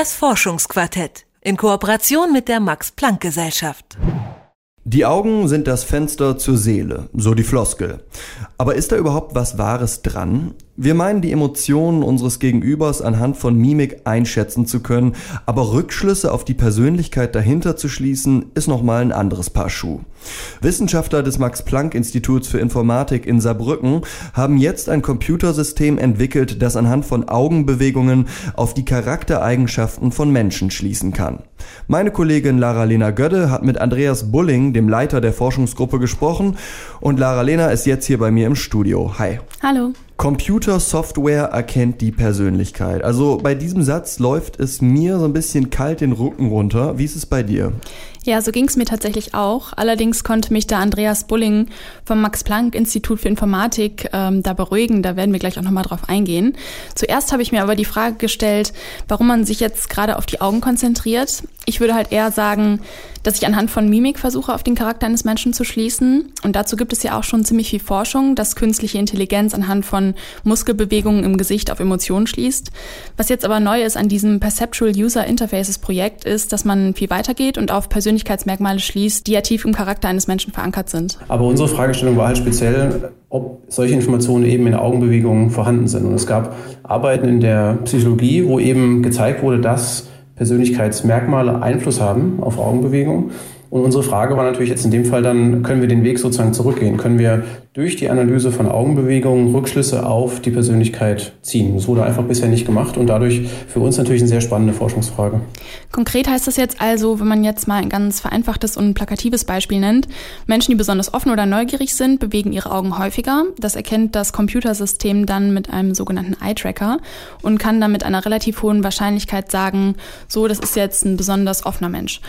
Das Forschungsquartett in Kooperation mit der Max Planck Gesellschaft. Die Augen sind das Fenster zur Seele, so die Floskel. Aber ist da überhaupt was Wahres dran? Wir meinen, die Emotionen unseres Gegenübers anhand von Mimik einschätzen zu können, aber Rückschlüsse auf die Persönlichkeit dahinter zu schließen, ist nochmal ein anderes Paar Schuh. Wissenschaftler des Max-Planck-Instituts für Informatik in Saarbrücken haben jetzt ein Computersystem entwickelt, das anhand von Augenbewegungen auf die Charaktereigenschaften von Menschen schließen kann. Meine Kollegin Lara-Lena Gödde hat mit Andreas Bulling, dem Leiter der Forschungsgruppe, gesprochen und Lara-Lena ist jetzt hier bei mir im Studio. Hi. Hallo. Computersoftware erkennt die Persönlichkeit. Also bei diesem Satz läuft es mir so ein bisschen kalt den Rücken runter. Wie ist es bei dir? Ja, so ging es mir tatsächlich auch. Allerdings konnte mich da Andreas Bulling vom Max-Planck-Institut für Informatik ähm, da beruhigen. Da werden wir gleich auch nochmal drauf eingehen. Zuerst habe ich mir aber die Frage gestellt, warum man sich jetzt gerade auf die Augen konzentriert. Ich würde halt eher sagen, dass ich anhand von Mimik versuche, auf den Charakter eines Menschen zu schließen. Und dazu gibt es ja auch schon ziemlich viel Forschung, dass künstliche Intelligenz anhand von Muskelbewegungen im Gesicht auf Emotionen schließt. Was jetzt aber neu ist an diesem Perceptual User Interfaces Projekt ist, dass man viel weitergeht und auf Persönlichkeitsmerkmale schließt, die ja tief im Charakter eines Menschen verankert sind. Aber unsere Fragestellung war halt speziell, ob solche Informationen eben in Augenbewegungen vorhanden sind. Und es gab Arbeiten in der Psychologie, wo eben gezeigt wurde, dass Persönlichkeitsmerkmale Einfluss haben auf Augenbewegung. Und unsere Frage war natürlich jetzt in dem Fall dann, können wir den Weg sozusagen zurückgehen? Können wir durch die Analyse von Augenbewegungen Rückschlüsse auf die Persönlichkeit ziehen? Das wurde einfach bisher nicht gemacht und dadurch für uns natürlich eine sehr spannende Forschungsfrage. Konkret heißt das jetzt also, wenn man jetzt mal ein ganz vereinfachtes und plakatives Beispiel nennt, Menschen, die besonders offen oder neugierig sind, bewegen ihre Augen häufiger. Das erkennt das Computersystem dann mit einem sogenannten Eye-Tracker und kann dann mit einer relativ hohen Wahrscheinlichkeit sagen, so, das ist jetzt ein besonders offener Mensch.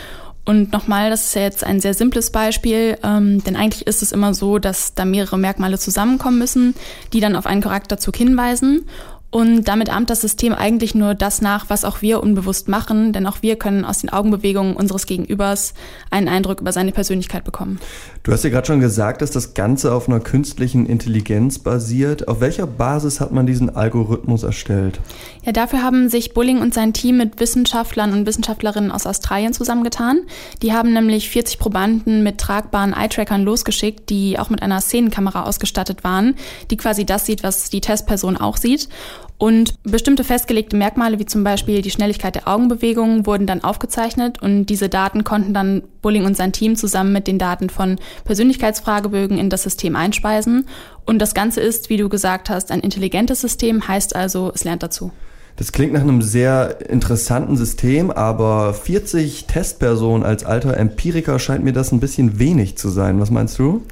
Und nochmal, das ist ja jetzt ein sehr simples Beispiel, ähm, denn eigentlich ist es immer so, dass da mehrere Merkmale zusammenkommen müssen, die dann auf einen Charakterzug hinweisen. Und damit ahmt das System eigentlich nur das nach, was auch wir unbewusst machen, denn auch wir können aus den Augenbewegungen unseres Gegenübers einen Eindruck über seine Persönlichkeit bekommen. Du hast ja gerade schon gesagt, dass das Ganze auf einer künstlichen Intelligenz basiert. Auf welcher Basis hat man diesen Algorithmus erstellt? Ja, dafür haben sich Bulling und sein Team mit Wissenschaftlern und Wissenschaftlerinnen aus Australien zusammengetan. Die haben nämlich 40 Probanden mit tragbaren Eye-Trackern losgeschickt, die auch mit einer Szenenkamera ausgestattet waren, die quasi das sieht, was die Testperson auch sieht. Und bestimmte festgelegte Merkmale, wie zum Beispiel die Schnelligkeit der Augenbewegungen, wurden dann aufgezeichnet und diese Daten konnten dann Bulling und sein Team zusammen mit den Daten von Persönlichkeitsfragebögen in das System einspeisen. Und das Ganze ist, wie du gesagt hast, ein intelligentes System, heißt also, es lernt dazu. Das klingt nach einem sehr interessanten System, aber 40 Testpersonen als alter Empiriker scheint mir das ein bisschen wenig zu sein. Was meinst du?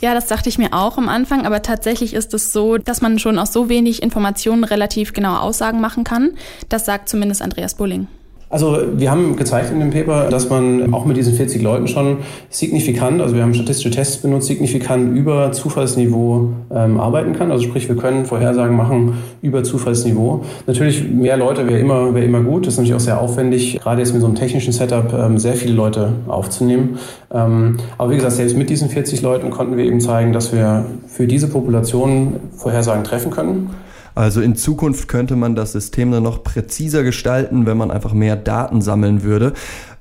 Ja, das dachte ich mir auch am Anfang, aber tatsächlich ist es so, dass man schon aus so wenig Informationen relativ genaue Aussagen machen kann. Das sagt zumindest Andreas Bulling. Also wir haben gezeigt in dem Paper, dass man auch mit diesen 40 Leuten schon signifikant, also wir haben statistische Tests benutzt, signifikant über Zufallsniveau ähm, arbeiten kann. Also sprich, wir können Vorhersagen machen über Zufallsniveau. Natürlich mehr Leute wäre immer, wäre immer gut. Das ist natürlich auch sehr aufwendig, gerade jetzt mit so einem technischen Setup ähm, sehr viele Leute aufzunehmen. Ähm, aber wie gesagt, selbst mit diesen 40 Leuten konnten wir eben zeigen, dass wir für diese Population Vorhersagen treffen können. Also in Zukunft könnte man das System dann noch präziser gestalten, wenn man einfach mehr Daten sammeln würde.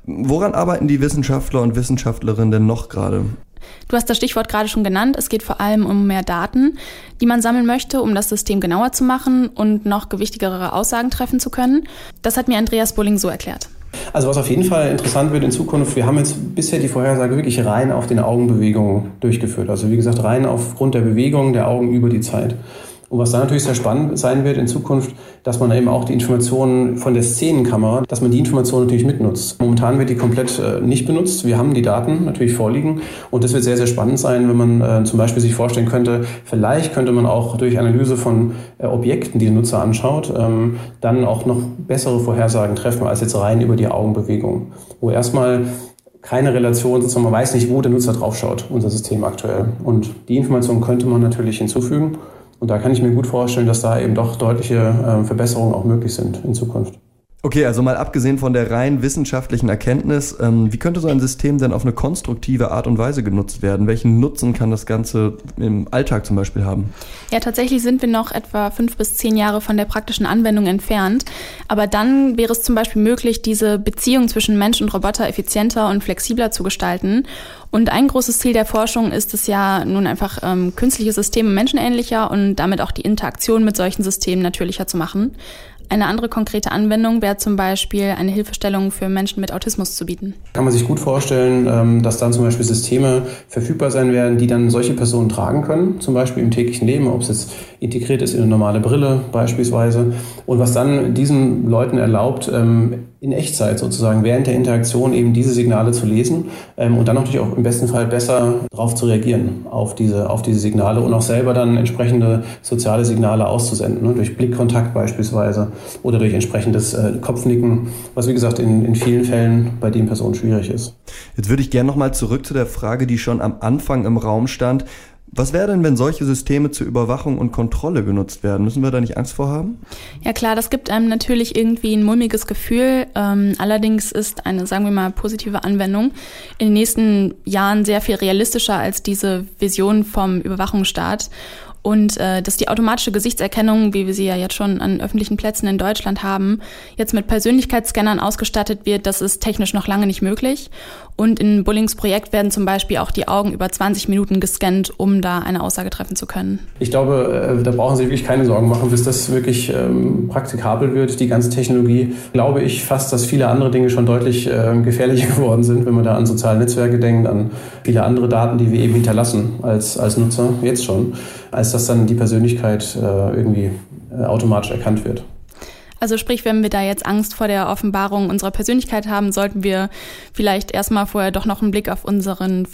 Woran arbeiten die Wissenschaftler und Wissenschaftlerinnen denn noch gerade? Du hast das Stichwort gerade schon genannt. Es geht vor allem um mehr Daten, die man sammeln möchte, um das System genauer zu machen und noch gewichtigere Aussagen treffen zu können. Das hat mir Andreas Bulling so erklärt. Also was auf jeden Fall interessant wird in Zukunft, wir haben jetzt bisher die Vorhersage wirklich rein auf den Augenbewegungen durchgeführt. Also wie gesagt, rein aufgrund der Bewegung der Augen über die Zeit. Und was dann natürlich sehr spannend sein wird in Zukunft, dass man eben auch die Informationen von der Szenenkamera, dass man die Informationen natürlich mitnutzt. Momentan wird die komplett äh, nicht benutzt. Wir haben die Daten natürlich vorliegen und das wird sehr, sehr spannend sein, wenn man äh, zum Beispiel sich vorstellen könnte, vielleicht könnte man auch durch Analyse von äh, Objekten, die der Nutzer anschaut, ähm, dann auch noch bessere Vorhersagen treffen als jetzt rein über die Augenbewegung. Wo erstmal keine Relation, sozusagen man weiß nicht, wo der Nutzer draufschaut, unser System aktuell. Und die Information könnte man natürlich hinzufügen. Und da kann ich mir gut vorstellen, dass da eben doch deutliche äh, Verbesserungen auch möglich sind in Zukunft. Okay, also mal abgesehen von der rein wissenschaftlichen Erkenntnis, ähm, wie könnte so ein System denn auf eine konstruktive Art und Weise genutzt werden? Welchen Nutzen kann das Ganze im Alltag zum Beispiel haben? Ja, tatsächlich sind wir noch etwa fünf bis zehn Jahre von der praktischen Anwendung entfernt. Aber dann wäre es zum Beispiel möglich, diese Beziehung zwischen Mensch und Roboter effizienter und flexibler zu gestalten. Und ein großes Ziel der Forschung ist es ja nun einfach, ähm, künstliche Systeme menschenähnlicher und damit auch die Interaktion mit solchen Systemen natürlicher zu machen. Eine andere konkrete Anwendung wäre zum Beispiel eine Hilfestellung für Menschen mit Autismus zu bieten. Kann man sich gut vorstellen, ähm, dass dann zum Beispiel Systeme verfügbar sein werden, die dann solche Personen tragen können, zum Beispiel im täglichen Leben, ob es jetzt integriert ist in eine normale Brille beispielsweise, und was dann diesen Leuten erlaubt, ähm, in Echtzeit sozusagen während der Interaktion eben diese Signale zu lesen ähm, und dann natürlich auch im besten Fall besser darauf zu reagieren, auf diese, auf diese Signale und auch selber dann entsprechende soziale Signale auszusenden, ne, durch Blickkontakt beispielsweise oder durch entsprechendes äh, Kopfnicken, was wie gesagt in, in vielen Fällen bei den Personen schwierig ist. Jetzt würde ich gerne nochmal zurück zu der Frage, die schon am Anfang im Raum stand. Was wäre denn, wenn solche Systeme zur Überwachung und Kontrolle genutzt werden? Müssen wir da nicht Angst vor haben? Ja klar, das gibt einem natürlich irgendwie ein mulmiges Gefühl. Ähm, allerdings ist eine, sagen wir mal, positive Anwendung in den nächsten Jahren sehr viel realistischer als diese Vision vom Überwachungsstaat. Und äh, dass die automatische Gesichtserkennung, wie wir sie ja jetzt schon an öffentlichen Plätzen in Deutschland haben, jetzt mit Persönlichkeitsscannern ausgestattet wird, das ist technisch noch lange nicht möglich. Und in Bullings Projekt werden zum Beispiel auch die Augen über 20 Minuten gescannt, um da eine Aussage treffen zu können. Ich glaube, äh, da brauchen Sie wirklich keine Sorgen machen, bis das wirklich ähm, praktikabel wird, die ganze Technologie. Glaube ich fast, dass viele andere Dinge schon deutlich äh, gefährlicher geworden sind, wenn man da an soziale Netzwerke denkt, an viele andere Daten, die wir eben hinterlassen als, als Nutzer, jetzt schon, als dass dann die Persönlichkeit äh, irgendwie äh, automatisch erkannt wird. Also sprich, wenn wir da jetzt Angst vor der Offenbarung unserer Persönlichkeit haben, sollten wir vielleicht erstmal vorher doch noch einen Blick auf unseren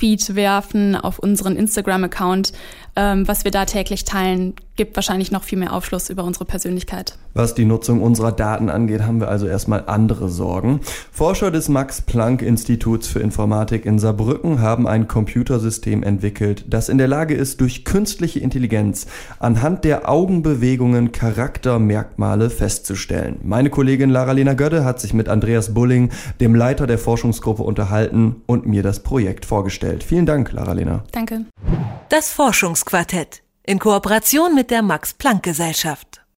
Facebook-Feed werfen, auf unseren Instagram-Account. Ähm, was wir da täglich teilen, gibt wahrscheinlich noch viel mehr Aufschluss über unsere Persönlichkeit. Was die Nutzung unserer Daten angeht, haben wir also erstmal andere Sorgen. Forscher des Max-Planck-Instituts für Informatik in Saarbrücken haben ein Computersystem entwickelt, das in der Lage ist, durch künstliche Intelligenz anhand der Augenbewegungen Charaktermerkmale festzustellen. Meine Kollegin Lara-Lena Gödde hat sich mit Andreas Bulling, dem Leiter der Forschungsgruppe, unterhalten und mir das Projekt vorgestellt. Vielen Dank, Lara-Lena. Danke. Das Forschungsquartett in Kooperation mit der Max Planck Gesellschaft.